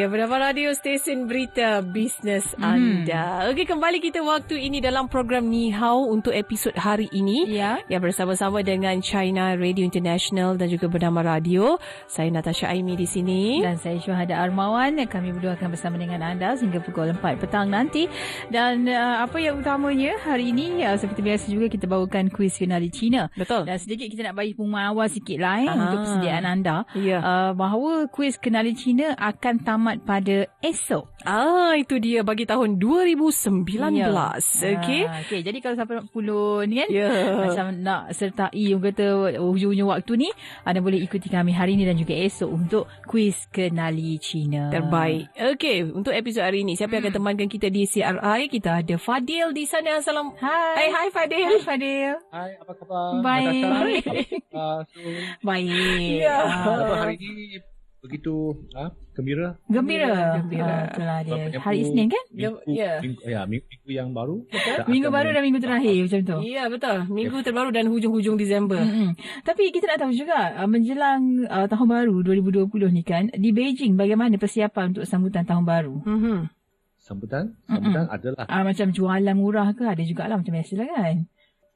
Ya, bernama radio stesen berita bisnes hmm. anda. Okey, kembali kita waktu ini dalam program Ni Hao untuk episod hari ini. Ya. Ya, bersama-sama dengan China Radio International dan juga bernama radio. Saya Natasha Aimi di sini. Dan saya Syuhada Armawan. Kami berdua akan bersama dengan anda sehingga pukul 4 petang nanti. Dan uh, apa yang utamanya hari ini, uh, seperti biasa juga kita bawakan kuis finali China. Betul. Dan sedikit kita nak bagi pengumuman awal sikit lah eh, untuk persediaan anda. Ya. Uh, bahawa kuis kenali China akan tamat pada esok. Ah, itu dia bagi tahun 2019. Ya. Okey. Ah, okay. Jadi kalau siapa nak 10 ni kan, Ya. macam nak sertai orang kata hujung-hujung waktu ni, anda boleh ikuti kami hari ni dan juga esok untuk kuis kenali China. Terbaik. Okey, untuk episod hari ini, siapa yang akan temankan kita di CRI? Kita ada Fadil di sana. Salam. Hai. Hai, hai Fadil. Hai Fadil. Hai, apa khabar? Baik. Uh, so, Baik. Ya. Ah, apa hari ini begitu ah, gembira? Gembira. Gembira. Ah, itulah dia. Berapa Hari Isnin kan? Minggu, Ya. minggu, ya, minggu, minggu yang baru. kita Minggu baru dan minggu terakhir macam tu. Ya, betul. Minggu terbaru dan hujung-hujung Disember. Mm-mm. Tapi kita nak tahu juga uh, menjelang uh, tahun baru 2020 ni kan di Beijing bagaimana persiapan untuk sambutan tahun baru? Mhm. Sambutan, sambutan adalah Uh, macam jualan murah ke ada jugalah macam biasalah kan?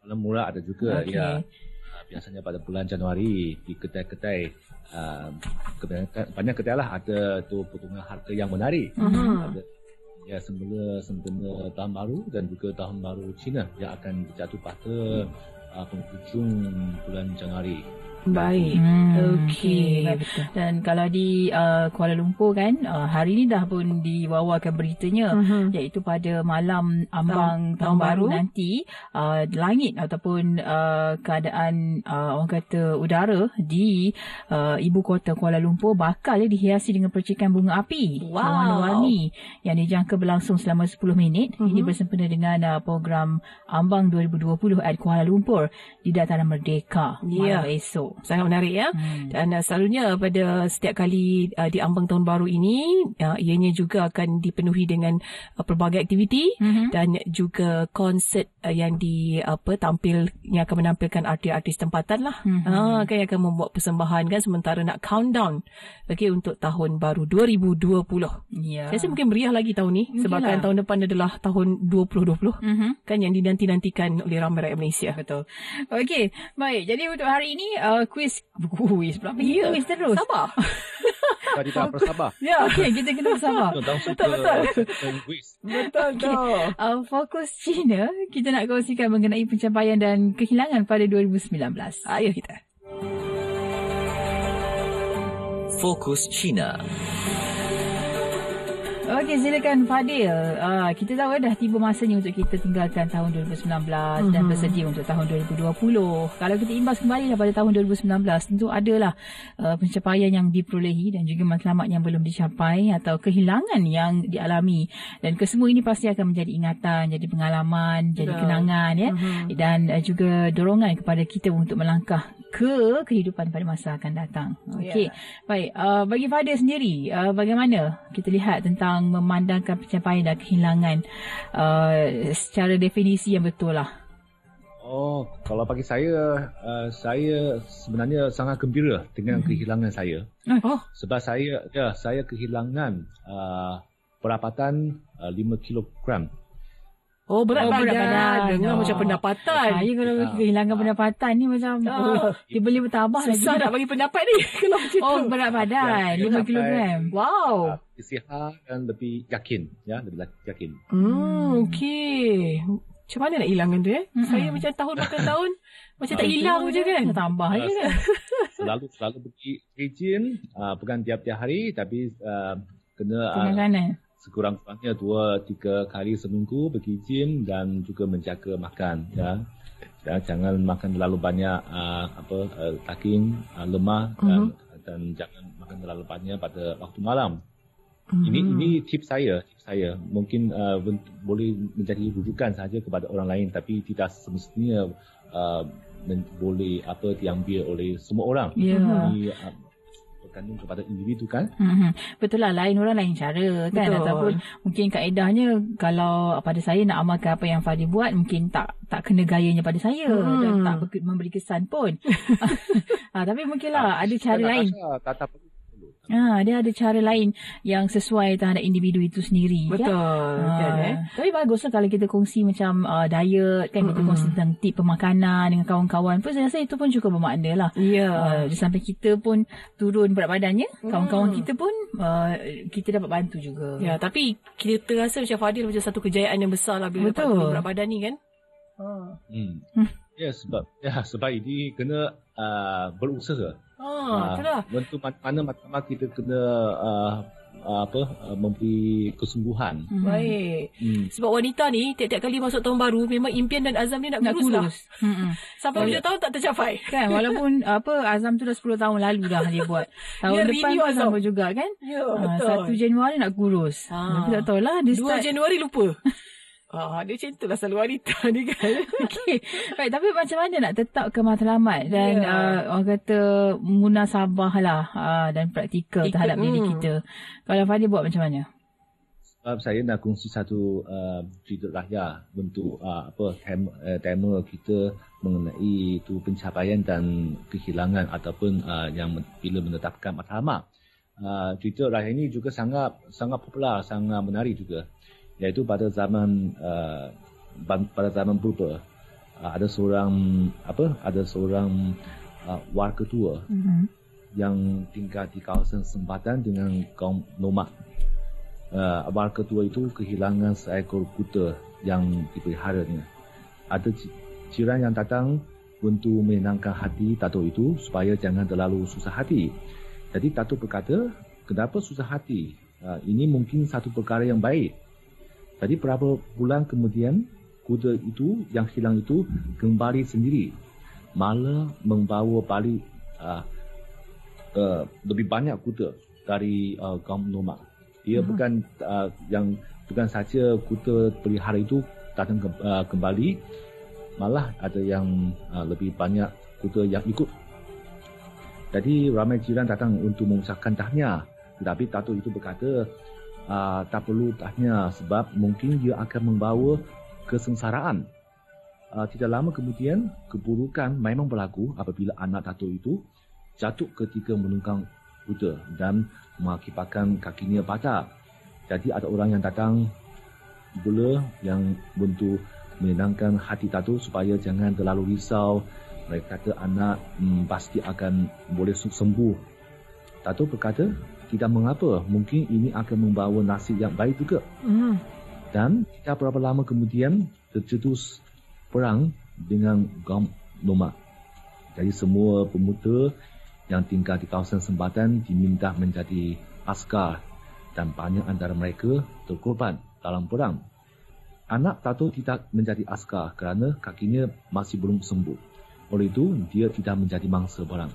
malam murah ada juga Okey. ya. Ah, biasanya pada bulan Januari di kedai-kedai uh, kebanyakan banyak kedai lah ada tu potongan harga yang menarik. Mhm. Ada ya semula sempena tahun baru dan juga tahun baru Cina yang akan jatuh pada uh, penghujung bulan Januari. Baik. Hmm, Okey. baik, betul. Dan kalau di uh, Kuala Lumpur kan uh, hari ni dah pun dibawakan beritanya Mhm. iaitu pada malam ambang Tahun- tahun, baru, nanti uh, langit ataupun uh, keadaan uh, orang kata udara di uh, ibu kota Kuala Lumpur bakal ya, dihiasi dengan percikan bunga api Wow. warna-warni yang dijangka berlangsung selama 10 minit. Mhm. Ini bersempena dengan uh, program Ambang 2020 at Kuala Lumpur di Dataran Merdeka Ya. malam esok. Sangat menarik ya. Hmm. Dan uh, selalunya pada setiap kali uh, di ambang tahun baru ini, uh, ianya juga akan dipenuhi dengan uh, pelbagai aktiviti Mhm. dan juga konsert uh, yang di apa tampil yang akan menampilkan artis-artis tempatan lah. Mhm. Ah kan yang akan membuat persembahan kan sementara nak countdown okey untuk tahun baru 2020. Ya. Saya rasa mungkin meriah lagi tahun ni sebabkan lah. tahun depan adalah tahun 2020 Mhm. kan yang dinanti-nantikan oleh ramai rakyat Malaysia. Betul. Okey, baik. Jadi untuk hari ini uh, kuis kuis pula pergi Ya. kuis terus. Sabar. Tadi tak bersabar. Ya, okey, kita kena bersabar. Betul, betul. Quiz. Betul Okey. Uh, fokus China, kita nak kongsikan mengenai pencapaian dan kehilangan pada 2019. Ayo kita. Fokus China. Okey, silakan Fadil. Uh, kita tahu dah tiba masanya untuk kita tinggalkan tahun 2019 mm-hmm. dan bersedia untuk tahun 2020. Kalau kita imbas kembali lah pada tahun 2019, tentu adalah uh, pencapaian yang diperolehi dan juga matlamat yang belum dicapai atau kehilangan yang dialami. Dan kesemua ini pasti akan menjadi ingatan, jadi pengalaman, jadi Betul. kenangan ya. Mhm. Dan uh, juga dorongan kepada kita untuk melangkah ke kehidupan pada masa akan datang. Okey. Baik, uh, bagi Fadil sendiri, uh, bagaimana kita lihat tentang memandangkan pencapaian dan kehilangan uh, secara definisi yang betul lah. Oh, kalau bagi saya, uh, saya sebenarnya sangat gembira dengan Mhm. kehilangan saya. Oh, Sebab saya, ya, saya kehilangan uh, berapatan uh, 5 kilogram. Oh berat Oh, badan. berat badan. Dengar Oh. macam pendapatan. Saya kalau Ah. kehilangan pendapatan ni macam Ah. oh, dia boleh bertambah lagi. Susah nak bagi pendapat ni kalau macam Oh, tu. berat badan. Ya, 5 sampai- kilogram. Wow. Uh, istihar dan lebih yakin, ya, lebih yakin. Hmm, okey. Macam mana nak hilangkan tu eh? Mm-mm. Saya macam tahun makan tahun macam tak Ah, hilang je kan? Nak tambah je kan. Selalu selalu pergi gym, uh, bukan tiap-tiap hari, tapi uh, kena uh, Tengah-kanan. Sekurang-kurangnya dua tiga kali seminggu pergi gym dan juga menjaga makan ya dan jangan makan terlalu banyak uh, apa uh, daging uh, lemak dan, dan jangan makan terlalu banyak pada waktu malam Mm-hmm. Ini ini tips saya, tips saya. Mungkin uh, boleh menjadi rujukan saja kepada orang lain tapi tidak semestinya uh, men- boleh apa diambil oleh semua orang. Ya. Ini, uh, bergantung kepada individu kan. Mm-hmm. Betul lah, lain orang lain cara kan. Betul. Ataupun mungkin kaedahnya kalau pada saya nak amalkan apa yang Fadil buat, mungkin tak tak kena gayanya pada saya Hmm. dan tak ber- memberi kesan pun. ha, tapi mungkinlah ada cara lain. Tak tak perlu. Ha, dia ada cara lain yang sesuai terhadap individu itu sendiri. Betul. Kan? Kan, Ha, eh? Tapi baguslah kalau kita kongsi macam uh, diet kan kita Mm-mm. kongsi tentang tip pemakanan dengan kawan-kawan pun saya rasa itu pun cukup bermakna lah. Ya. Uh, sampai kita pun turun berat badannya, kawan-kawan Hmm. kita pun uh, kita dapat bantu juga. Ya, tapi kita rasa macam Fadil macam satu kejayaan yang besar lah bila dapat Betul. turun berat badan ni kan. Hmm. Hmm. Ya sebab ya sebab ini kena uh, berusaha. Ha, itulah. Bentuk mana, mana pertama kita kena uh, uh, apa uh, memberi kesungguhan. Mhm. Baik. Hmm. Sebab wanita ni tiap-tiap kali masuk tahun baru memang impian dan azam dia nak, Nak kurus, lah. kurus. Mm-mm. Sampai Oh, bila tahun tak tercapai. Kan walaupun apa Azam tu dah 10 tahun lalu dah dia buat. Tahun Dia depan pun Azam. sama juga kan? Ya, Ah, betul. 1 Januari nak kurus. Ha. Tapi tak tahulah dia 2 start Januari lupa. Ah, dia macam itulah selalu wanita ni kan. Okey. Baik, tapi macam mana nak tetap ke matlamat dan Ya. uh, orang kata munasabah lah uh, dan praktikal Ikut, terhadap diri hmm. kita. Kalau Fadil buat macam mana? Sebab saya nak kongsi satu uh, cerita rakyat bentuk uh, apa tema, uh, tema kita mengenai itu pencapaian dan kehilangan ataupun uh, yang bila menetapkan matlamat. Uh, cerita rakyat ini juga sangat sangat popular, sangat menarik juga. Iaitu pada zaman uh, pada zaman purba uh, ada seorang apa ada seorang uh, warga tua Mm-hmm. yang tinggal di kawasan sempatan dengan kaum nomad. Uh, warga tua itu kehilangan seekor kuda yang dipeliharanya. Ada ji- jiran yang datang untuk menenangkan hati Dato itu supaya jangan terlalu susah hati. Jadi Dato berkata, kenapa susah hati? Uh, ini mungkin satu perkara yang baik. Jadi berapa bulan kemudian, kuda itu yang hilang itu kembali sendiri. Malah membawa balik uh, uh, lebih banyak kuda dari uh, kaum nomad. Dia Hmm. bukan uh, yang bukan saja kuda pelihara itu datang ke, uh, kembali, malah ada yang uh, lebih banyak kuda yang ikut. Jadi ramai jiran datang untuk mengucapkan tahniah. Tetapi Dato itu berkata, uh, tak perlu tahniah sebab mungkin dia akan membawa kesengsaraan. Uh, tidak lama kemudian, keburukan memang berlaku apabila anak Dato itu jatuh ketika menunggang kuda dan mengakibatkan kakinya patah. Jadi ada orang yang datang pula yang untuk menenangkan hati Dato supaya jangan terlalu risau. Mereka kata anak hmm, pasti akan boleh sembuh. Dato berkata, tidak mengapa, mungkin ini akan membawa nasib yang baik juga. Hmm. Dan tidak berapa lama kemudian tercetus perang dengan kaum nomad. Jadi semua pemuda yang tinggal di kawasan sempatan diminta menjadi askar dan banyak antara mereka terkorban dalam perang. Anak Tato tidak menjadi askar kerana kakinya masih belum sembuh. Oleh itu, dia tidak menjadi mangsa perang.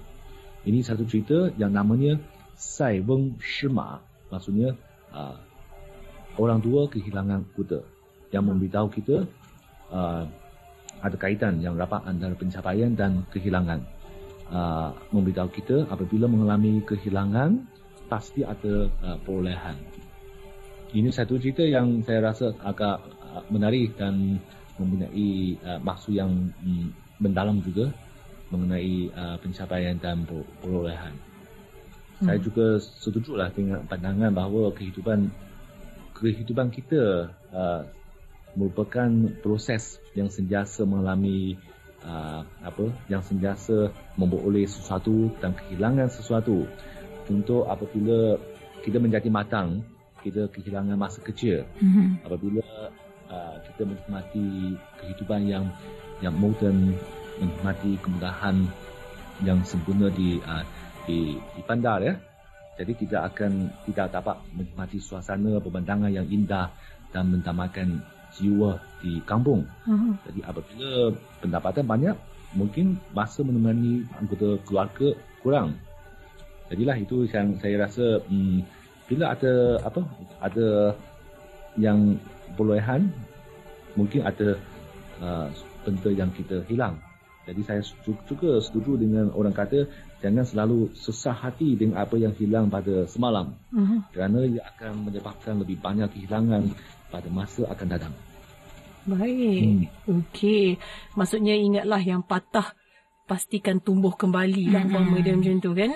Ini satu cerita yang namanya Sai Weng Shima. Maksudnya, uh, orang tua kehilangan kuda yang memberitahu kita uh, ada kaitan yang rapat antara pencapaian dan kehilangan. Uh, memberitahu kita apabila mengalami kehilangan pasti ada perolehan. Ini satu cerita yang saya rasa agak menarik dan mempunyai maksud yang um, mendalam juga mengenai pencapaian dan per- perolehan. Hmm. Saya juga setuju lah dengan pandangan bahawa kehidupan kehidupan kita uh, merupakan proses yang sentiasa mengalami uh, apa yang sentiasa memperoleh sesuatu dan kehilangan sesuatu. Contoh apabila kita menjadi matang, kita kehilangan masa kecil. Mm-hmm. Apabila uh, kita menikmati kehidupan yang yang moden, menikmati kemudahan yang sempurna di uh, di, di bandar ya. Jadi kita akan tidak dapat menikmati suasana pemandangan yang indah dan mendamaikan jiwa di kampung. Mm-hmm. Jadi apabila pendapatan banyak, mungkin masa menemani anggota keluarga kurang. Jadilah itu yang saya rasa hmm, bila ada apa ada yang perolehan mungkin ada uh, benda yang kita hilang jadi saya juga setuju dengan orang kata jangan selalu susah hati dengan apa yang hilang pada semalam. Uh-huh. kerana ia akan menyebabkan lebih banyak kehilangan pada masa akan datang. Baik. Hmm. okey. Maksudnya ingatlah yang patah pastikan tumbuh kembali lah umpama dia macam tu kan?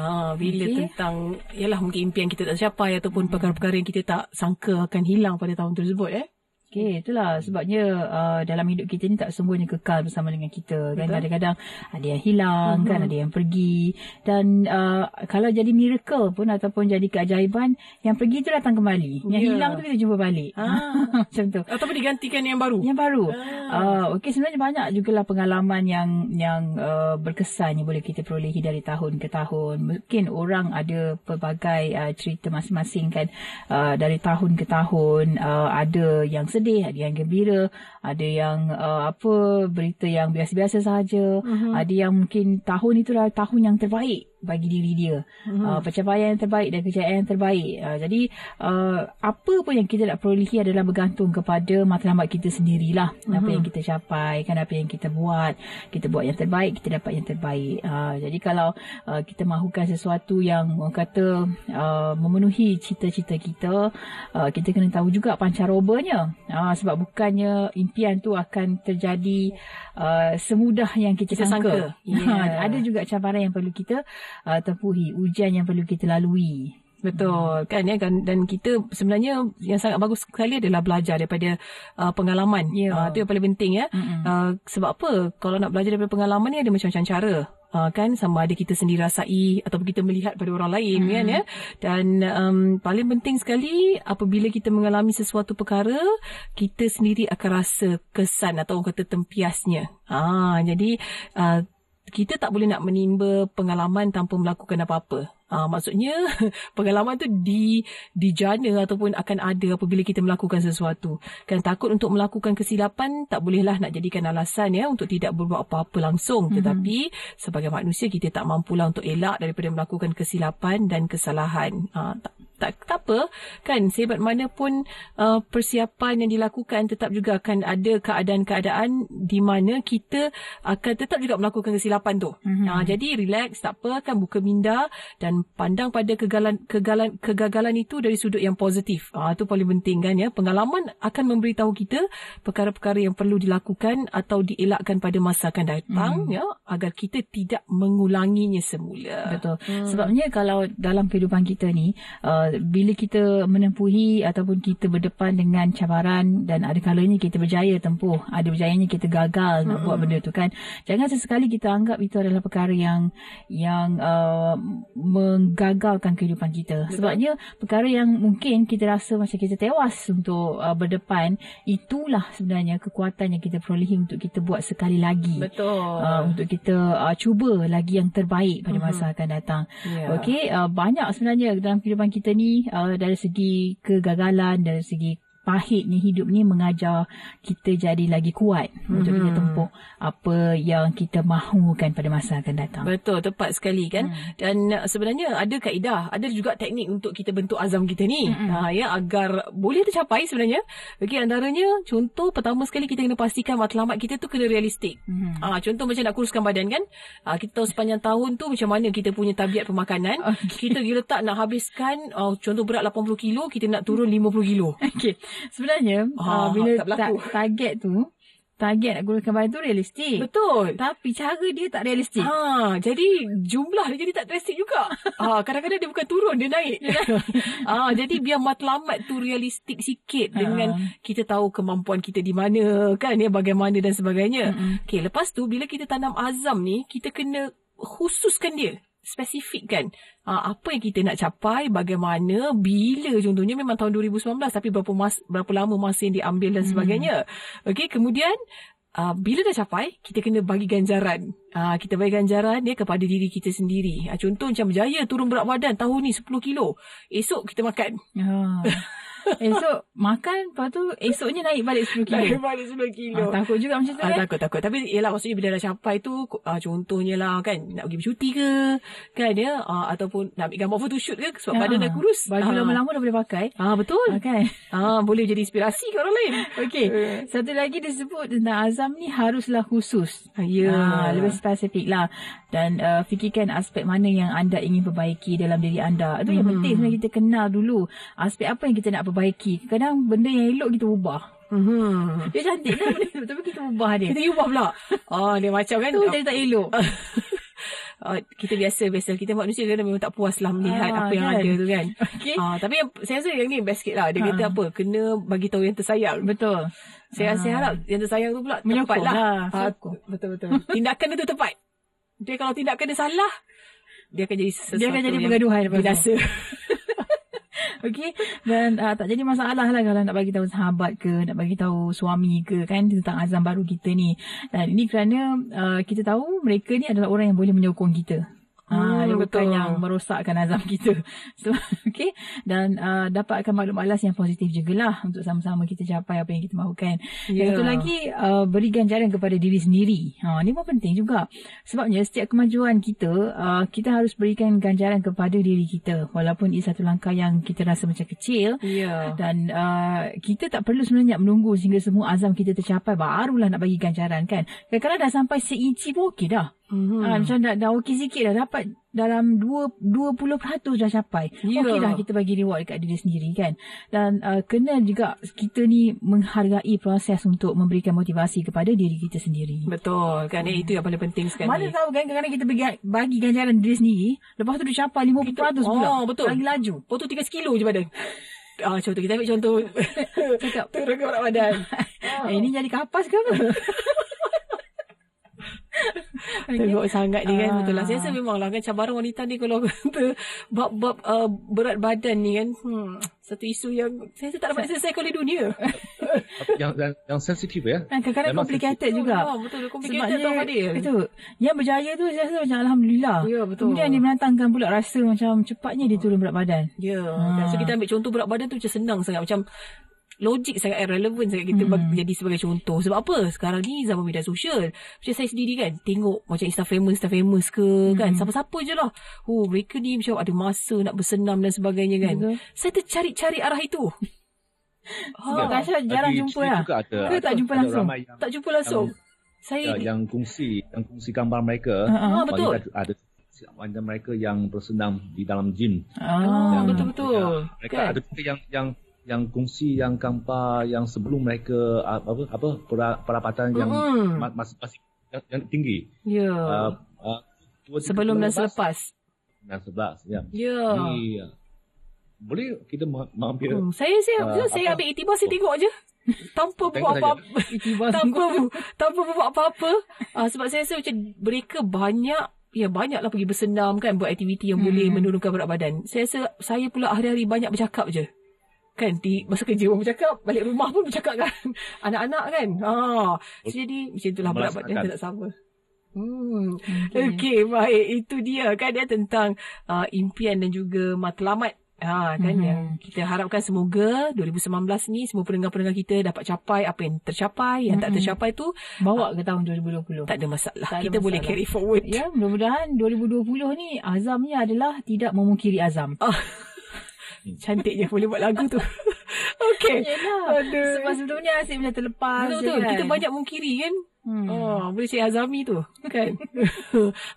Ha, bila okay. tentang ialah mungkin impian kita tak capai ataupun perkara-perkara yang kita tak sangka akan hilang pada tahun tersebut eh Okay, itulah sebabnya uh, dalam hidup kita ni tak semuanya kekal bersama dengan kita. Kan kadang-kadang ada yang hilang, uh-huh. kan ada yang pergi. Dan uh, kalau jadi miracle pun ataupun jadi keajaiban, yang pergi tu datang kembali. Yang yeah. hilang tu kita jumpa balik. Ah. Macam tu. Ataupun digantikan yang baru. Yang baru. Ah. Uh, okay, sebenarnya banyak jugalah pengalaman yang yang uh, berkesan yang boleh kita perolehi dari tahun ke tahun. Mungkin orang ada pelbagai uh, cerita masing-masing kan. Uh, dari tahun ke tahun, uh, ada yang sedih, ada yang gembira, ada yang uh, apa berita yang biasa-biasa saja, uh-huh. ada yang mungkin tahun itu adalah tahun yang terbaik bagi diri dia. Uh-huh. Uh, pencapaian yang terbaik dan kejayaan yang terbaik. Uh, jadi uh, apa pun yang kita nak perolehi adalah bergantung kepada matlamat kita sendirilah. Uh-huh. Apa yang kita capai, kan apa yang kita buat. Kita buat yang terbaik, kita dapat yang terbaik. Uh, jadi kalau uh, kita mahukan sesuatu yang orang kata uh, memenuhi cita-cita kita, uh, kita kena tahu juga pancarobanya. Uh, sebab bukannya impian tu akan terjadi uh, semudah yang kita, kita sangka. sangka. Yeah. Ada juga cabaran yang perlu kita uh, tempuhi, ujian yang perlu kita lalui. Betul kan ya kan dan kita sebenarnya yang sangat bagus sekali adalah belajar daripada uh, pengalaman. Yeah. Uh, itu yang paling penting ya. Uh, sebab apa? Kalau nak belajar daripada pengalaman ni ada macam-macam cara uh, kan sama ada kita sendiri rasai ataupun kita melihat pada orang lain hmm. kan ya dan um, paling penting sekali apabila kita mengalami sesuatu perkara kita sendiri akan rasa kesan atau orang kata tempiasnya ah jadi uh, kita tak boleh nak menimba pengalaman tanpa melakukan apa-apa. Uh, maksudnya pengalaman tu di dijana ataupun akan ada apabila kita melakukan sesuatu. Kan takut untuk melakukan kesilapan tak bolehlah nak jadikan alasan ya untuk tidak berbuat apa-apa langsung. Mm-hmm. Tetapi sebagai manusia kita tak mampulah untuk elak daripada melakukan kesilapan dan kesalahan. Uh, tak, tak, tak apa kan sehebat mana pun uh, persiapan yang dilakukan tetap juga akan ada keadaan-keadaan di mana kita akan tetap juga melakukan kesilapan tu. Mm-hmm. Uh, jadi relax tak apa kan buka minda dan pandang pada kegagalan kegagalan kegagalan itu dari sudut yang positif. Ah itu paling penting kan ya. Pengalaman akan memberitahu kita perkara-perkara yang perlu dilakukan atau dielakkan pada masa akan datang hmm. ya agar kita tidak mengulanginya semula. Betul. Hmm. Sebabnya kalau dalam kehidupan kita ni uh, bila kita menempuhi ataupun kita berdepan dengan cabaran dan ada kalanya kita berjaya tempuh, ada berjayanya kita gagal nak hmm. buat benda tu kan. Jangan sesekali kita anggap itu adalah perkara yang yang uh, menggagalkan kehidupan kita. Betul. Sebabnya perkara yang mungkin kita rasa macam kita tewas untuk uh, berdepan, itulah sebenarnya kekuatan yang kita perolehi untuk kita buat sekali lagi. Betul. Uh, untuk kita uh, cuba lagi yang terbaik pada masa uh-huh. akan datang. Yeah. Okey, uh, banyak sebenarnya dalam kehidupan kita ni uh, dari segi kegagalan, dari segi pahit ni hidup ni mengajar kita jadi lagi kuat mm-hmm. untuk kita tempuh apa yang kita mahukan pada masa akan datang. Betul, tepat sekali kan. Mm. Dan uh, sebenarnya ada kaedah, ada juga teknik untuk kita bentuk azam kita ni. Mm-hmm. Ha, ya agar boleh tercapai sebenarnya. Okey, antaranya contoh pertama sekali kita kena pastikan matlamat kita tu kena realistik. Mm-hmm. Ha, contoh macam nak kuruskan badan kan. Ha, kita tahu sepanjang tahun tu macam mana kita punya tabiat pemakanan. Okay. Kita bila tak nak habiskan uh, contoh berat 80 kilo, kita nak turun 50 kilo. Okey. Sebenarnya ha, uh, bila ta- target tu target nak gunakan badan tu realistik. Betul. Tapi cara dia tak realistik. Ha, jadi jumlah dia jadi tak realistik juga. ha, kadang-kadang dia bukan turun, dia naik. ha, jadi biar matlamat tu realistik sikit ha. dengan kita tahu kemampuan kita di mana, kan ya, bagaimana dan sebagainya. Mm-hmm. Okay, lepas tu bila kita tanam azam ni, kita kena khususkan dia spesifik kan uh, apa yang kita nak capai bagaimana bila contohnya memang tahun 2019 tapi berapa mas, berapa lama masa yang diambil dan hmm. sebagainya hmm. okey kemudian uh, bila dah capai kita kena bagi ganjaran uh, kita bagi ganjaran dia kepada diri kita sendiri uh, contoh macam berjaya turun berat badan tahun ni 10 kilo esok kita makan uh. esok makan lepas tu esoknya naik balik 10 kilo. Naik balik 10 kilo. Ah, takut juga macam tu Ah, kan? takut takut tapi ialah maksudnya bila dah capai tu ah, contohnya lah kan nak pergi bercuti ke kan ya ah, ataupun nak ambil gambar photoshoot ke sebab Ah, badan dah kurus Baju Ah. lama-lama dah boleh pakai. ah betul Ah, kan? ah boleh jadi inspirasi ke orang lain Okey. Satu lagi disebut tentang azam ni haruslah khusus. Ah, ya. Ah, lebih spesifik lah. Dan uh, fikirkan aspek mana yang anda ingin perbaiki dalam diri anda. Itu yang penting sebenarnya kita kenal dulu. Aspek apa yang kita nak perbaiki. Kadang benda yang elok kita ubah. Mhm. Dia cantik kan benda tu. Tapi kita ubah dia. kita ubah pula ah dia macam kan Tu jadi tak elok. Ah, kita biasa biasa kita manusia kadang memang tak puas lah melihat Ah, apa yang kan? ada tu kan. Okey. Ah, tapi yang, saya rasa yang ni best sikit lah. Dia kata apa? Kena bagi tahu yang tersayang. Betul. Saya, saya harap yang tersayang tu pula Menyokong tepat lah. lah, Ah, sokong. betul betul. Tindakan dia tu tepat. Dia kalau tindakan dia salah, dia akan jadi sesuatu Dia akan jadi yang pergaduhan binasa. Okey. Dan uh, tak jadi masalah lah kalau nak bagi tahu sahabat ke nak bagi tahu suami ke kan tentang azam baru kita ni. Dan ini kerana uh, kita tahu mereka ni adalah orang yang boleh menyokong kita Ah, Hmm, bukan betul. yang merosakkan azam kita. So, okay. Dan uh, dapatkan maklum balas yang positif jugalah untuk sama-sama kita capai apa yang kita mahukan. Ya. Yang satu lagi, uh, beri ganjaran kepada diri sendiri. Ha, ini pun penting juga. Sebabnya setiap kemajuan kita, uh, kita harus berikan ganjaran kepada diri kita. Walaupun ia satu langkah yang kita rasa macam kecil. Ya. Dan uh, kita tak perlu sebenarnya menunggu sehingga semua azam kita tercapai. Barulah nak bagi ganjaran kan. Kadang-kadang dah sampai seinci pun okey dah. Mhm. Ha, macam dah, dah okey sikit dah dapat dalam 2, 20% dah capai. Ya. Okey dah kita bagi reward dekat diri sendiri kan. Dan uh, kena juga kita ni menghargai proses untuk memberikan motivasi kepada diri kita sendiri. Betul kan. Eh, itu yang paling penting sekali. Mana tahu kan kadang-kadang kita bagi, bagi ganjaran diri sendiri. Lepas tu dia capai 50% pula. Oh, betul. Lagi laju. Oh tu 3 kilo je badan. Ah, contoh kita ambil contoh Cakap. turun ke badan. Eh, ini jadi kapas ke apa? Teruk sangat ni kan Ah. betul lah. Saya rasa memang lah kan cabaran wanita ni kalau kata bab-bab uh, berat badan ni kan hmm, satu isu yang saya rasa tak dapat diselesaikan oleh dunia. yang yang, yang sensitif ya. Kan kadang-kadang complicated juga. Ah, betul complicated tau Fadil. itu yang berjaya tu saya rasa macam Alhamdulillah. Ya, betul. Kemudian dia menantangkan pula rasa macam cepatnya dia turun berat badan. Ya, Ah. kan? so kita ambil contoh berat badan tu macam senang sangat macam logik sangat relevan sangat kita hmm. jadi sebagai contoh. Sebab apa? Sekarang ni zaman media sosial. Macam saya sendiri kan tengok macam Insta famous, Insta famous ke hmm. kan. Siapa-siapa je lah. Oh mereka ni macam ada masa nak bersenam dan sebagainya kan. Betul. Saya tercari-cari arah itu. Sebab ha, Tasha jarang jumpa lah. juga ada, Ke tak jumpa ada langsung? yang, tak jumpa langsung. Saya ya, yang kongsi yang kongsi gambar mereka. Ah, betul. Ada wanita mereka yang bersenam di dalam gym. Ah, Ah, betul-betul. Ya, mereka Kan? ada juga yang yang yang kongsi yang gambar yang sebelum mereka apa apa pera- perapatan yang Mm-mm. ma- masih masih yang, yang tinggi. Ya. Uh, uh, dua- Sebelum dan lepas, selepas. Dan sebelas. Ya. Ya. Uh, boleh kita ma- mengambil Hmm, saya saya Ah, uh, saya apa? ambil iktibar saya tengok aje. Tanpa buat apa-apa. Itibar tanpa tanpa buat apa-apa. Uh, sebab saya rasa macam mereka banyak Ya banyaklah pergi bersenam kan buat aktiviti yang hmm. boleh menurunkan berat badan. Saya rasa saya pula hari-hari banyak bercakap je. Kan di masa kerja pun bercakap, balik rumah pun bercakap kan. Anak-anak kan. Ha. So, jadi macam itulah berat kita tak sama. Hmm. Okey, baik. Itu dia kan dia tentang uh, impian dan juga matlamat. Ha, kan Mhm. yang kita harapkan semoga 2019 ni semua pendengar-pendengar kita dapat capai apa yang tercapai, yang tak tercapai tu Bawa ke tahun 2020. tak ada masalah. Tak ada kita boleh masalah. carry forward. Ya, mudah-mudahan 2020 ni azamnya adalah tidak memungkiri azam. Cantiknya boleh buat lagu tu. Okey. Yelah. Aduh. Sebab sebelumnya asyik bila terlepas je Betul-betul. kan. Kita banyak mungkiri kan. Hmm. Oh, boleh Syekh Azami tu. Kan?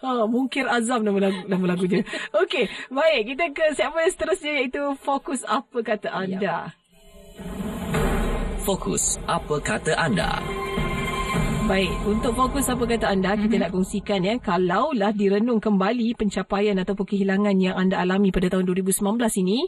ha, Mungkir Azam nama lagu, nama lagu dia. Okey. Baik. Kita ke segmen seterusnya iaitu Fokus Apa Kata Anda. Fokus apa kata anda? Baik, untuk fokus apa kata anda, kita nak kongsikan ya, kalaulah direnung kembali pencapaian ataupun kehilangan yang anda alami pada tahun 2019 ini,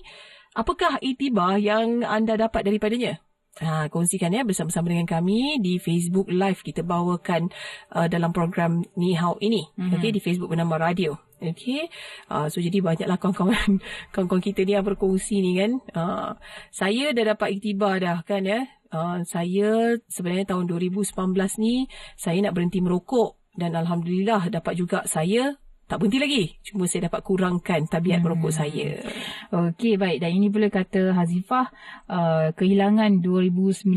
apakah itibar yang anda dapat daripadanya? Ha, kongsikan ya bersama-sama dengan kami di Facebook Live kita bawakan uh, dalam program Ni Hao ini. Mm-hmm. Okey di Facebook bernama Radio. Okey. Uh, so jadi banyaklah kawan-kawan kawan-kawan kita ni yang berkongsi ni kan. Uh, saya dah dapat iktibar dah kan ya. Uh, saya sebenarnya tahun 2019 ni saya nak berhenti merokok dan alhamdulillah dapat juga saya tak berhenti lagi. Cuma saya dapat kurangkan tabiat hmm. merokok saya. Okey, baik. Dan ini pula kata Hazifah, uh, kehilangan 2019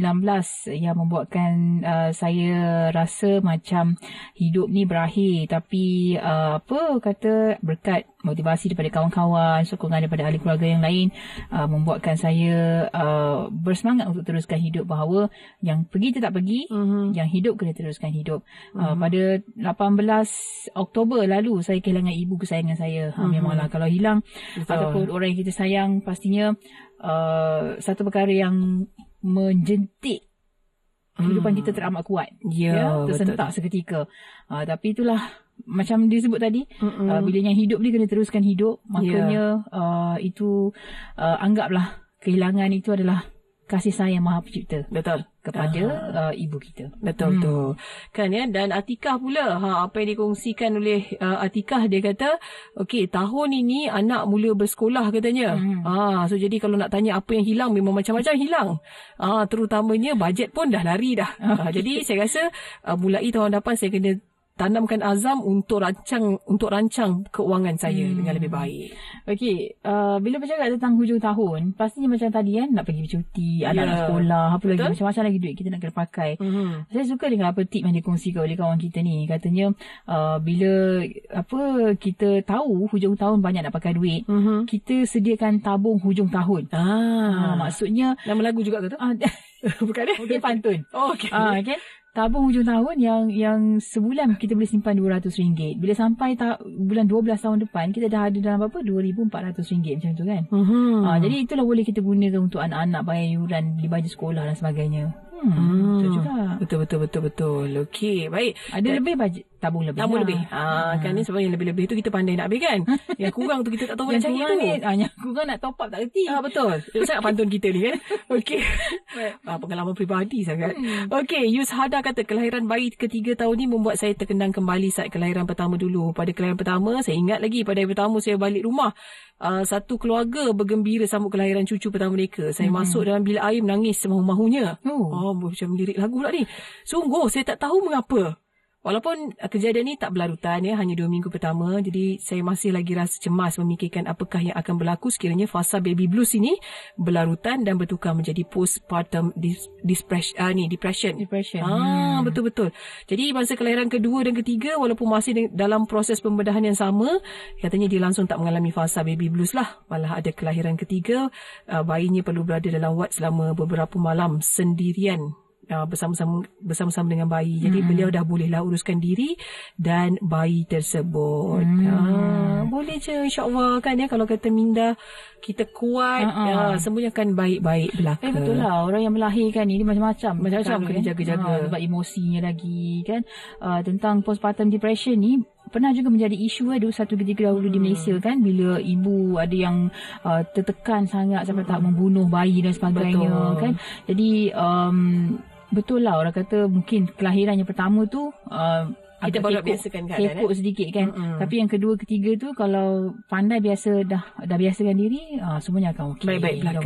yang membuatkan uh, saya rasa macam hidup ni berakhir. Tapi uh, apa kata berkat motivasi daripada kawan-kawan, sokongan daripada ahli keluarga yang lain uh, membuatkan saya uh, bersemangat untuk teruskan hidup bahawa yang pergi tetap pergi, mm-hmm. yang hidup kena teruskan hidup. Mm-hmm. Uh, pada 18 Oktober lalu saya kehilangan ibu kesayangan saya. Ha, mm-hmm. Memanglah kalau hilang Betul. ataupun orang yang kita sayang pastinya uh, satu perkara yang menjentik kehidupan hmm. kita teramat kuat. Ya, ya tersentak betul. seketika. Uh, tapi itulah macam disebut tadi uh, bila yang hidup ni kena teruskan hidup makanya yeah. uh, itu uh, anggaplah kehilangan itu adalah kasih sayang Maha Pencipta. Betul. Kepada uh, ibu kita. Betul hmm. tu. Kan ya dan Atikah pula ha apa yang dikongsikan oleh uh, Atikah dia kata okey tahun ini anak mula bersekolah katanya. Hmm. Ha so jadi kalau nak tanya apa yang hilang memang macam-macam hilang. Ha, terutamanya bajet pun dah lari dah. Ha, jadi saya rasa uh, mulai tahun depan saya kena tanamkan azam untuk rancang untuk rancang keuangan saya hmm. dengan lebih baik. Okey, uh, bila bercakap tentang hujung tahun, pastinya macam tadi kan nak pergi bercuti, yeah. anak nak sekolah, apa Betul? lagi macam-macam lagi duit kita nak kena pakai. Hmm. Saya suka dengan apa tip yang dikongsikan oleh kawan kita ni. Katanya uh, bila apa kita tahu hujung tahun banyak nak pakai duit, hmm. kita sediakan tabung hujung tahun. Ah, uh, maksudnya nama lagu juga ke tu? Uh, Bukan dia? Dia pantun. Oh, okey. Uh, kan? Tabung hujung tahun yang yang sebulan kita boleh simpan RM200. Bila sampai ta- bulan 12 tahun depan, kita dah ada dalam berapa? RM2,400 macam tu kan. Uh-huh. Ha, jadi itulah boleh kita gunakan untuk anak-anak bayar yuran di baju sekolah dan sebagainya. Hmm, hmm. Betul juga. Betul, betul, betul, betul. Okey, baik. Ada Dan, lebih bajet tabung lebih. Tabung lah. lebih. Ha, hmm. Kan ni sebab yang lebih-lebih tu kita pandai nak habis kan. yang kurang tu kita tak tahu nak cari tu. Ni, ah, yang kurang nak top up tak reti. Ah, betul. Sangat pantun kita ni kan. Okey. ah, pengalaman peribadi sangat. Hmm. Okey, Yus Hada kata kelahiran bayi ketiga tahun ni membuat saya terkenang kembali saat kelahiran pertama dulu. Pada kelahiran pertama, saya ingat lagi pada hari pertama saya balik rumah. Uh, satu keluarga bergembira sambut kelahiran cucu pertama mereka. Saya hmm. masuk dalam bilik air menangis semahu-mahunya. Oh. oh, macam lirik lagu pula ni. Sungguh saya tak tahu mengapa. Walaupun uh, kejadian ini tak berlarutan ya, hanya dua minggu pertama. Jadi saya masih lagi rasa cemas memikirkan apakah yang akan berlaku sekiranya fasa baby blues ini berlarutan dan bertukar menjadi postpartum depression. Uh, ni, depression. depression. Ah, hmm. Betul-betul. Jadi masa kelahiran kedua dan ketiga walaupun masih dalam proses pembedahan yang sama, katanya dia langsung tak mengalami fasa baby blues lah. Malah ada kelahiran ketiga, uh, bayinya perlu berada dalam ward selama beberapa malam sendirian uh, bersama-sama bersama-sama dengan bayi. Jadi hmm. beliau dah bolehlah uruskan diri dan bayi tersebut. Hmm. Uh, boleh je insya-Allah kan ya kalau kata Minda kita kuat uh-uh. uh, semuanya akan baik-baik belaka. Eh betul lah orang yang melahirkan ni macam-macam macam-macam kena jaga-jaga uh, sebab emosinya lagi kan uh, tentang postpartum depression ni pernah juga menjadi isu ada satu ketika dahulu hmm. di Malaysia kan bila ibu ada yang uh, tertekan sangat sampai hmm. tak membunuh bayi dan sebagainya Betul. kan jadi um, betul lah orang kata mungkin kelahiran yang pertama tu uh, kita baru biasakan keadaan kekok eh? sedikit kan? Mm-hmm. tapi yang kedua ketiga tu kalau pandai biasa dah dah biasakan diri uh, semuanya akan okey. Baik-baik belaka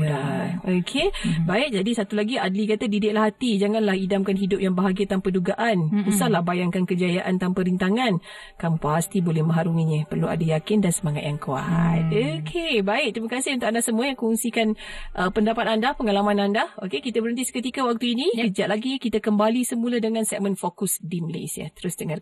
okey. Mm-hmm. baik jadi satu lagi Adli kata didiklah hati janganlah idamkan hidup yang bahagia tanpa dugaan. Mm-hmm. usahlah bayangkan kejayaan tanpa rintangan. Kamu pasti boleh mengharunginya perlu ada yakin dan semangat yang kuat. Mm. okey baik. Terima kasih untuk anda semua yang kongsikan uh, pendapat anda pengalaman anda. Okey kita berhenti seketika waktu ini. Yep. kejap lagi kita kembali semula dengan segmen fokus di Malaysia. Terus dengar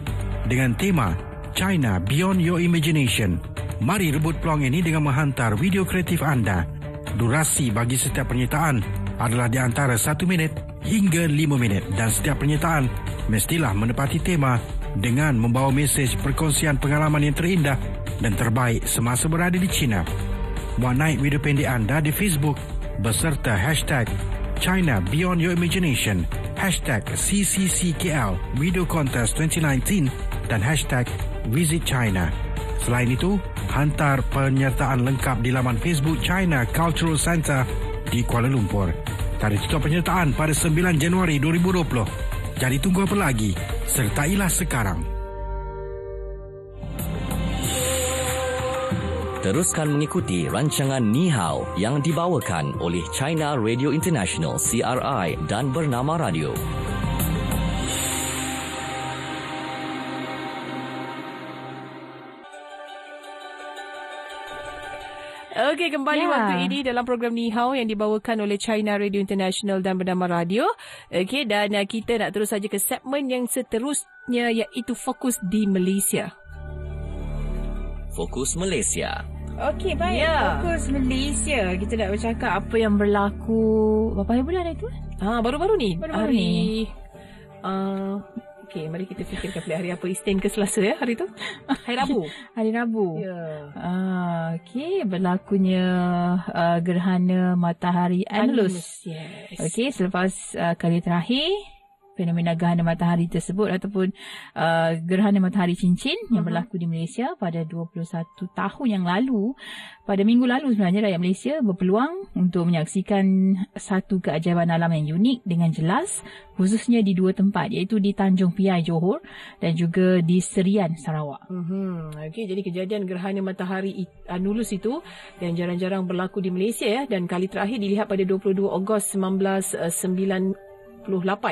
dengan tema China Beyond Your Imagination. Mari rebut peluang ini dengan menghantar video kreatif anda. Durasi bagi setiap penyertaan adalah di antara 1 minit hingga 5 minit dan setiap penyertaan mestilah menepati tema dengan membawa mesej perkongsian pengalaman yang terindah dan terbaik semasa berada di China. Buat naik video pendek anda di Facebook beserta hashtag China Beyond Your Imagination, hashtag CCCKL Video Contest 2019 dan hashtag Visit China. Selain itu, hantar penyertaan lengkap di laman Facebook China Cultural Centre di Kuala Lumpur. Tarikh tutup penyertaan pada 9 Januari 2020. Jadi tunggu apa lagi? Sertailah sekarang. Teruskan mengikuti rancangan Ni Hao yang dibawakan oleh China Radio International CRI dan Bernama Radio. Okey, kembali Ya. waktu ini dalam program Ni Hao yang dibawakan oleh China Radio International dan Bernama Radio. Okey, dan uh, kita nak terus saja ke segmen yang seterusnya iaitu fokus di Malaysia. Fokus Malaysia. Okey, baik. Ya. Fokus Malaysia. Kita nak bercakap apa yang berlaku berapa hari bulan itu? Ah, baru-baru ni. Baru-baru hari, ni. Uh, Okey, mari kita fikirkan pula hari apa Isnin ke Selasa ya hari tu? Hari Rabu. Hari Rabu. ya. Ah, okey, berlakunya uh, gerhana matahari annulus. Yes. Okey, selepas uh, kali terakhir fenomena gerhana matahari tersebut ataupun uh, gerhana matahari cincin uh-huh. yang berlaku di Malaysia pada 21 tahun yang lalu pada minggu lalu sebenarnya rakyat Malaysia berpeluang untuk menyaksikan satu keajaiban alam yang unik dengan jelas khususnya di dua tempat iaitu di Tanjung Piai Johor dan juga di Serian Sarawak. Mm-hmm. Okey, jadi kejadian gerhana matahari it- annulus itu yang jarang-jarang berlaku di Malaysia ya dan kali terakhir dilihat pada 22 Ogos 1998.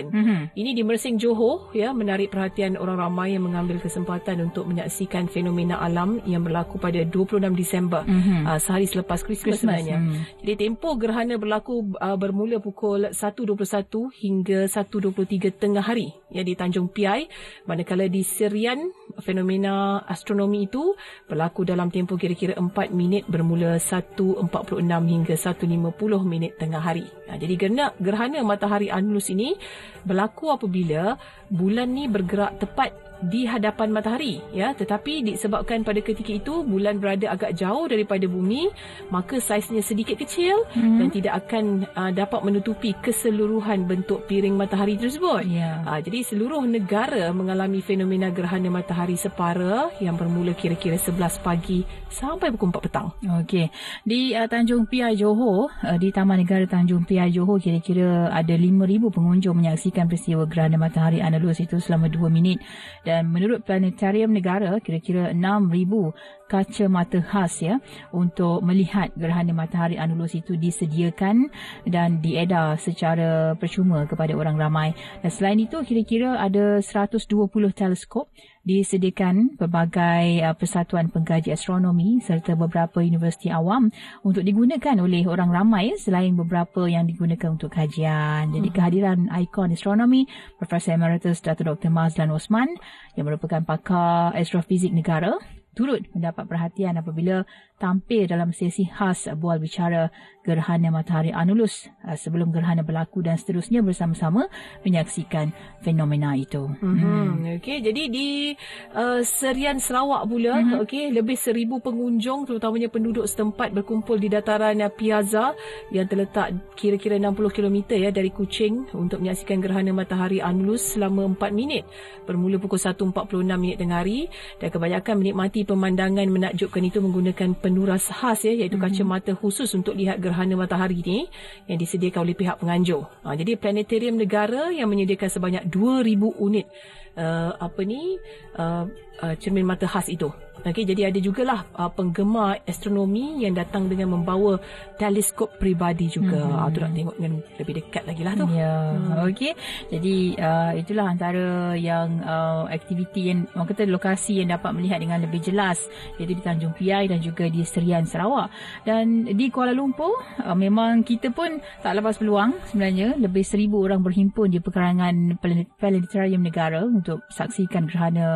Mhm. Ini di Mersing Johor ya menarik perhatian orang ramai yang mengambil kesempatan untuk menyaksikan fenomena alam yang berlaku pada 26 Disember Mhm. uh, sehari selepas Christmas, Christmas, sebenarnya. hmm. Jadi tempoh gerhana berlaku uh, bermula pukul 1.21 hingga 1.23 tengah hari ya di Tanjung Piai manakala di Serian fenomena astronomi itu berlaku dalam tempoh kira-kira 4 minit bermula 1.46 hingga 1.50 minit tengah hari. Ha, jadi gerhana, gerhana matahari annulus ini berlaku apabila bulan ni bergerak tepat di hadapan matahari ya tetapi disebabkan pada ketika itu bulan berada agak jauh daripada bumi maka saiznya sedikit kecil hmm. dan tidak akan uh, dapat menutupi keseluruhan bentuk piring matahari tersebut Ya. uh, jadi seluruh negara mengalami fenomena gerhana matahari separa yang bermula kira-kira 11 pagi sampai pukul 4 petang Okey. Di uh, Tanjung Piai Johor, uh, di Taman Negara Tanjung Piai Johor kira-kira ada 5000 pengunjung menyaksikan peristiwa gerhana matahari annulus itu selama 2 minit dan menurut planetarium negara kira-kira 6000 kacamata khas ya untuk melihat gerhana matahari annulus itu disediakan dan diedar secara percuma kepada orang ramai. Dan selain itu kira-kira ada 120 teleskop disediakan pelbagai uh, persatuan pengkaji astronomi serta beberapa universiti awam untuk digunakan oleh orang ramai selain beberapa yang digunakan untuk kajian. Jadi kehadiran ikon astronomi Profesor Emeritus Dr. Dr. Mazlan Osman yang merupakan pakar astrofizik negara turut mendapat perhatian apabila tampil dalam sesi khas bual bicara gerhana matahari annulus uh, sebelum gerhana berlaku dan seterusnya bersama-sama menyaksikan fenomena itu. Mm-hmm. Okey, jadi di uh, Serian Sarawak pula, mm-hmm. okey, lebih seribu pengunjung terutamanya penduduk setempat berkumpul di dataran uh, Piazza yang terletak kira-kira 60 km ya dari Kuching untuk menyaksikan gerhana matahari annulus selama 4 minit bermula pukul 1.46 minit tengah hari dan kebanyakan menikmati pemandangan menakjubkan itu menggunakan penuras khas ya iaitu mm-hmm. kacamata khusus untuk lihat gerhana matahari ni yang disediakan oleh pihak penganjur. Ha, jadi planetarium negara yang menyediakan sebanyak 2000 unit uh, apa ni uh, uh, cermin mata khas itu. Okey, jadi ada jugalah uh, penggemar astronomi yang datang dengan membawa teleskop peribadi juga. Mm-hmm. Uh, tu nak tengok dengan lebih dekat lagi lah tu. Ya, hmm. okey. Jadi uh, itulah antara yang uh, aktiviti yang orang kata lokasi yang dapat melihat dengan lebih jelas iaitu di Tanjung Piai dan juga di Serian Sarawak. Dan di Kuala Lumpur uh, memang kita pun tak lepas peluang sebenarnya lebih seribu orang berhimpun di pekarangan planet- planetarium negara untuk saksikan gerhana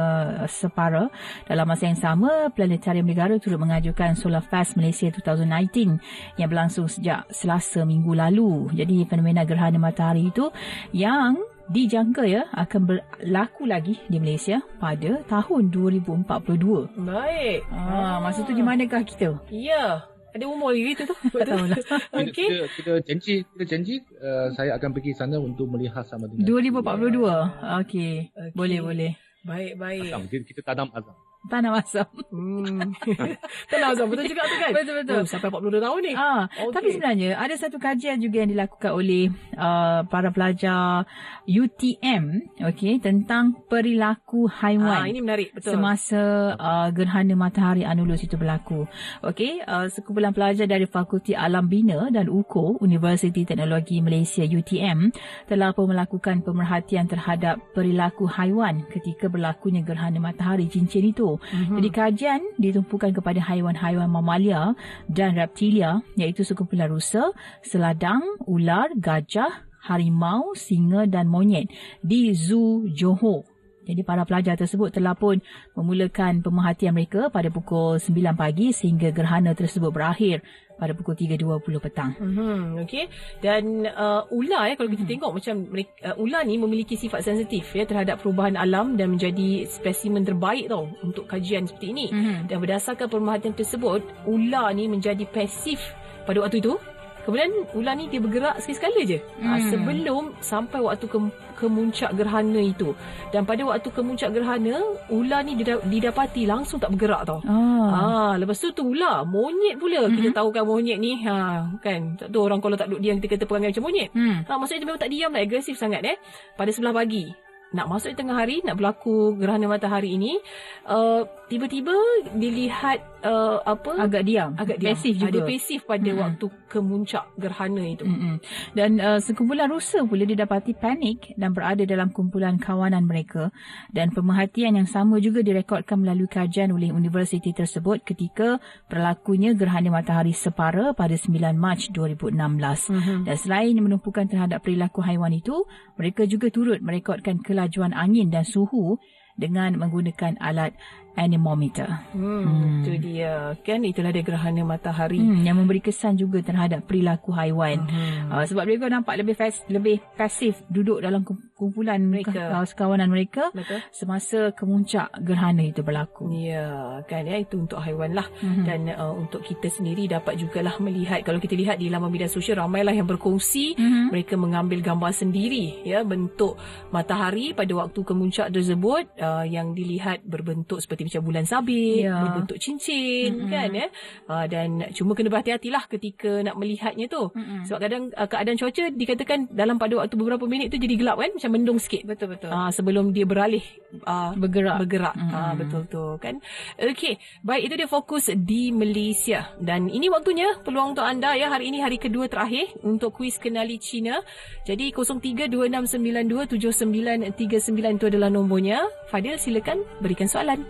uh, separa. Dalam masa yang sama planetarium negara turut mengajukan Solar Fest Malaysia 2019 yang berlangsung sejak Selasa minggu lalu. Jadi fenomena gerhana matahari itu yang dijangka ya akan berlaku lagi di Malaysia pada tahun 2042. Baik. Ah, masa tu di manakah kita? Ya. Ada umur lagi tu tu. Tak tahulah. Okey. Kita, kita janji, kita janji uh, saya akan pergi sana untuk melihat sama dengan 2042. Okey. Boleh boleh. Baik, baik. Azam. Kita, kita tanam azam. Tanah Masam. Hmm. Tenang Azam, betul juga tu kan? Betul-betul. Oh, sampai 42 tahun ni. Ah, Okey. Tapi sebenarnya ada satu kajian juga yang dilakukan oleh uh, para pelajar UTM okay, tentang perilaku haiwan. Ah, ini menarik, betul. Semasa uh, gerhana matahari Anulus itu berlaku. Okey, uh, sekumpulan pelajar dari Fakulti Alam Bina dan UKO, Universiti Teknologi Malaysia UTM, telah pun melakukan pemerhatian terhadap perilaku haiwan ketika berlakunya gerhana matahari cincin itu. Mm-hmm. Jadi kajian ditumpukan kepada haiwan-haiwan mamalia dan reptilia iaitu sekumpulan rusa, seladang, ular, gajah, harimau, singa dan monyet di Zoo Johor. Jadi para pelajar tersebut telah pun memulakan pemerhatian mereka pada pukul 9 pagi sehingga gerhana tersebut berakhir pada pukul 3.20 petang. Hmm, okay. Dan uh, ular ya kalau kita tengok macam mereka, uh, ular ni memiliki sifat sensitif ya terhadap perubahan alam dan menjadi spesimen terbaik tau untuk kajian seperti ini. Mhm. Dan berdasarkan pemerhatian tersebut, ular ni menjadi pasif pada waktu itu. Kemudian ular ni dia bergerak sekali-sekala je. Hmm. Hmm. sebelum sampai waktu ke, kemuncak gerhana itu. Dan pada waktu kemuncak gerhana, ular ni dida- didapati langsung tak bergerak tau. Ah. Ah, lepas tu tu ular, monyet pula. Mm-hmm. Kita tahu kan monyet ni, ha, kan. Tak tahu orang kalau tak duduk diam kita kata perangai macam monyet. Hmm. Ha, maksudnya dia memang tak diam lah, agresif sangat eh. Pada sebelah pagi. Nak masuk di tengah hari, nak berlaku gerhana matahari ini, uh, tiba-tiba dilihat uh, apa? Agak diam. agak diam. Pasif juga. Ada pasif pada Mm-mm. waktu kemuncak gerhana itu. Mm-mm. Dan uh, sekumpulan rusa pula didapati panik dan berada dalam kumpulan kawanan mereka dan pemerhatian yang sama juga direkodkan melalui kajian oleh universiti tersebut ketika berlakunya gerhana matahari separa pada 9 Mac 2016. Mhm. Dan selain menumpukan terhadap perilaku haiwan itu, mereka juga turut merekodkan kelajuan angin dan suhu dengan menggunakan alat anemometer. Hmm, Hmm. Itu dia. Kan itulah dia gerhana matahari. Hmm, yang memberi kesan juga terhadap perilaku haiwan. Hmm. Uh, sebab mereka nampak lebih fas, lebih pasif duduk dalam kumpulan Mereka. Uh, sekawanan mereka Betul? semasa kemuncak gerhana itu berlaku. Ya, kan ya itu untuk haiwan lah Mhm. dan uh, untuk kita sendiri dapat jugalah melihat kalau kita lihat di laman media sosial ramailah yang berkongsi Mhm. mereka mengambil gambar sendiri ya bentuk matahari pada waktu kemuncak tersebut uh, yang dilihat berbentuk seperti macam bulan sabit, Ya. berbentuk cincin Mhm. kan ya. Uh, dan cuma kena berhati-hatilah ketika nak melihatnya tu. Mhm. Sebab kadang uh, keadaan cuaca dikatakan dalam pada waktu beberapa minit tu jadi gelap kan macam mendung sikit. Betul betul. Ah sebelum dia beralih uh, Bergerak. bergerak. Mm-mm. Ah betul tu kan. Okey, baik itu dia fokus di Malaysia dan ini waktunya peluang untuk anda ya hari ini hari kedua terakhir untuk kuis kenali Cina. Jadi 0326927939 itu adalah nombornya. Fadil silakan berikan soalan.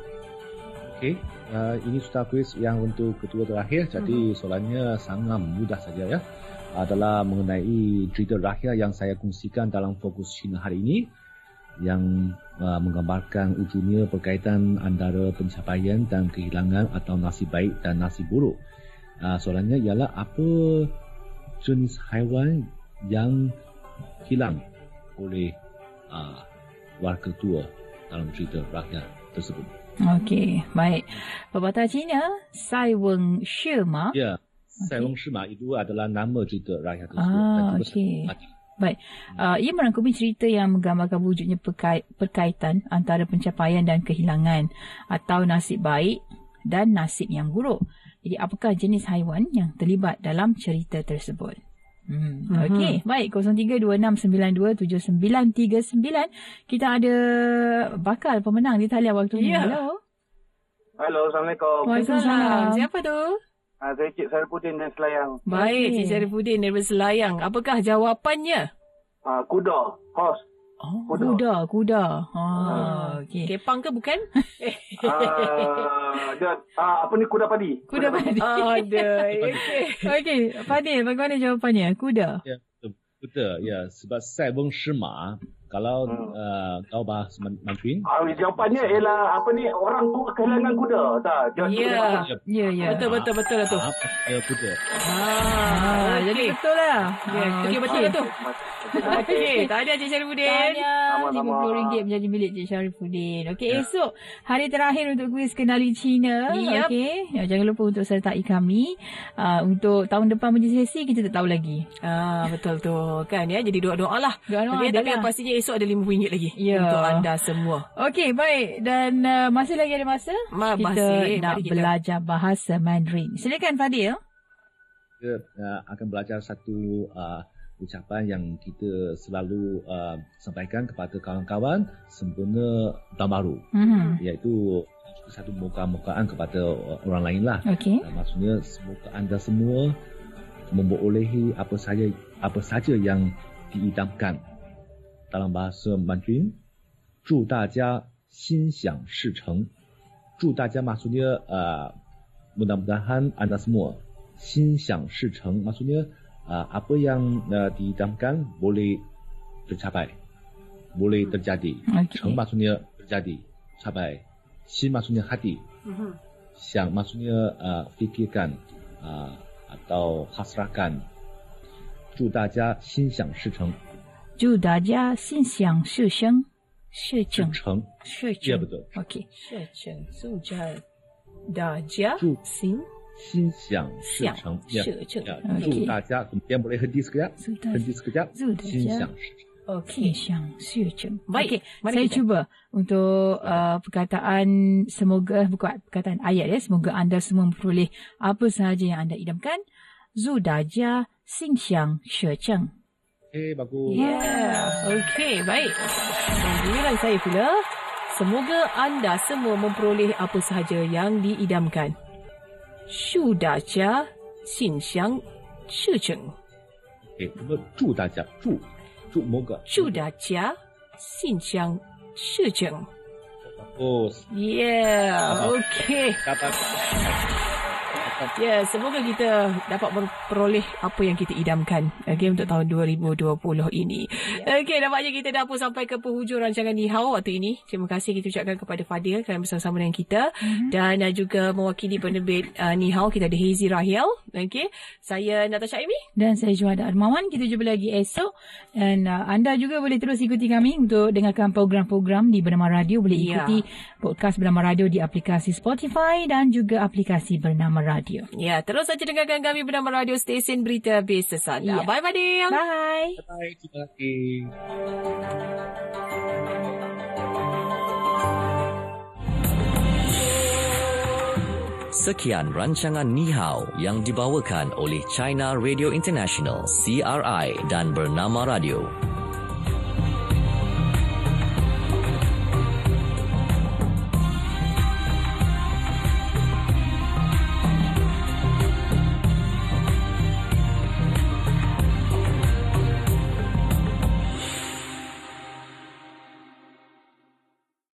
Okey, uh, ini sudah kuis yang untuk kedua terakhir. Jadi Mhm. soalannya sangat mudah saja ya. Adalah mengenai cerita rakyat yang saya kongsikan dalam fokus Cina hari ini yang uh, menggambarkan ujungnya berkaitan antara pencapaian dan kehilangan atau nasib baik dan nasib buruk. Uh, soalannya ialah apa jenis haiwan yang hilang oleh uh, warga tua dalam cerita rakyat tersebut. Okey, baik. Pepatah Cina, Sai Weng Shi Ma. Ya, Okey. Sai Wong Shima itu adalah nama cerita rakyat tersebut. Ah, Dan juga okey. mati. Uh, ia merangkumi cerita yang menggambarkan wujudnya perkait, perkaitan antara pencapaian dan kehilangan atau nasib baik dan nasib yang buruk. Jadi apakah jenis haiwan yang terlibat dalam cerita tersebut? Hmm. Mhm. Okey, baik 0326927939 kita ada bakal pemenang di talian waktu ni. Ya. Hello. Halo, Assalamualaikum. Waalaikumsalam. Siapa tu? Uh, saya Cik Saripudin dari Selayang. Baik. Cik Syarifuddin daripada Selayang. Apakah jawapannya? Uh, kuda, horse. Oh, Kuda. Kuda, kuda. Ah, okey. Kepang ke bukan? Uh, dia, uh, apa ni kuda padi? Kuda padi. Ada. Okey. Okey, Fadil, bagaimana jawapannya? Kuda. Ya, betul. betul. Ya, sebab Sai Wong Shima kalau Hmm. uh, kau bahas Man- Mandarin, Uh, jawapannya ialah apa ni orang tu kehilangan kuda. Tak? Dia, Ya. Ya, ya. Betul, betul, betul lah tu. apa ya, kuda. Ah, Ah, jadi betul lah. Ya, okey, betul lah tu. Okey, tahniah Cik Syarifuddin. Tahniah Sama-sama. RM50 menjadi milik Cik Syarifuddin. Okey, esok hari terakhir untuk kuis kenali Cina. Yep. Okey, ya, jangan lupa untuk sertai kami. Uh, untuk tahun depan punya sesi kita tak tahu lagi. Ah, betul tu kan ya. Jadi doa-doa lah. Doa-doa Okey, tapi yang pastinya esok ada RM5 lagi Ya. untuk anda semua. Okey, baik. Dan uh, masih lagi ada masa. Ma- kita masih. nak kita- belajar bahasa Mandarin. Silakan Fadil. kita uh, akan belajar satu uh, ucapan yang kita selalu uh, sampaikan kepada kawan-kawan sempena tahun baru Mhm. iaitu satu muka-mukaan kepada orang lain lah. Okey. Uh, maksudnya semoga anda semua memperolehi apa saja apa saja yang diidamkan dalam bahasa Mandarin. 祝大家心想事成。祝大家 maksudnya uh, mudah-mudahan anda semua心想事成 maksudnya uh, apa yang uh, diidamkan boleh tercapai, boleh terjadi. Okey. 成 maksudnya terjadi, capai. 心 maksudnya hati. Mhm. 想 maksudnya uh, fikirkan uh, atau hasrahkan. 祝大家心想事成，祝大家心想事成，事事成，成，事 ya 成。 betul. Okey. 事成速战大家祝心 心想事想成，ya, 事成 ya. Okey. 祝大家 kemudian boleh henti sekejap, 祝大 henti sekejap. 祝大心家想事成。 Okey. 心想事成。 Baik, Okey, mari saya kita. cuba untuk uh, perkataan semoga bukan perkataan ayat ya. Semoga anda semua memperoleh apa sahaja yang anda idamkan. 祝大家心想事成。 Okay, bagus. Yeah. Okey, baik. Dan giliran saya pula. Semoga anda semua memperoleh apa sahaja yang diidamkan. 祝大家心想事成。哎，我们祝大家祝祝某个祝大家心想事成。哦，Yeah，OK。Ya, yeah, semoga kita dapat memperoleh apa yang kita idamkan okay, untuk tahun 2020 ini. Okey, nampaknya kita dah pun sampai ke penghujung rancangan Ni Hao waktu ini. Terima kasih kita ucapkan kepada Fadil kerana bersama-sama dengan kita. Mm-hmm. Dan uh, juga mewakili penerbit uh, Ni Hao, kita ada Hazy Rahel. Okey, saya Natasha Amy. Dan saya Juhada Armawan. Kita jumpa lagi esok. Dan uh, anda juga boleh terus ikuti kami untuk dengarkan program-program di Bernama Radio. Boleh Ya. ikuti podcast Bernama Radio di aplikasi Spotify dan juga aplikasi Bernama Radio. Ya, terus saja dengarkan kami bernama Radio Stesen Berita Biasa Sanda. Ya. Bye, Fadil. Bye. Bye, terima kasih. Sekian rancangan Ni Hao yang dibawakan oleh China Radio International CRI dan Bernama Radio.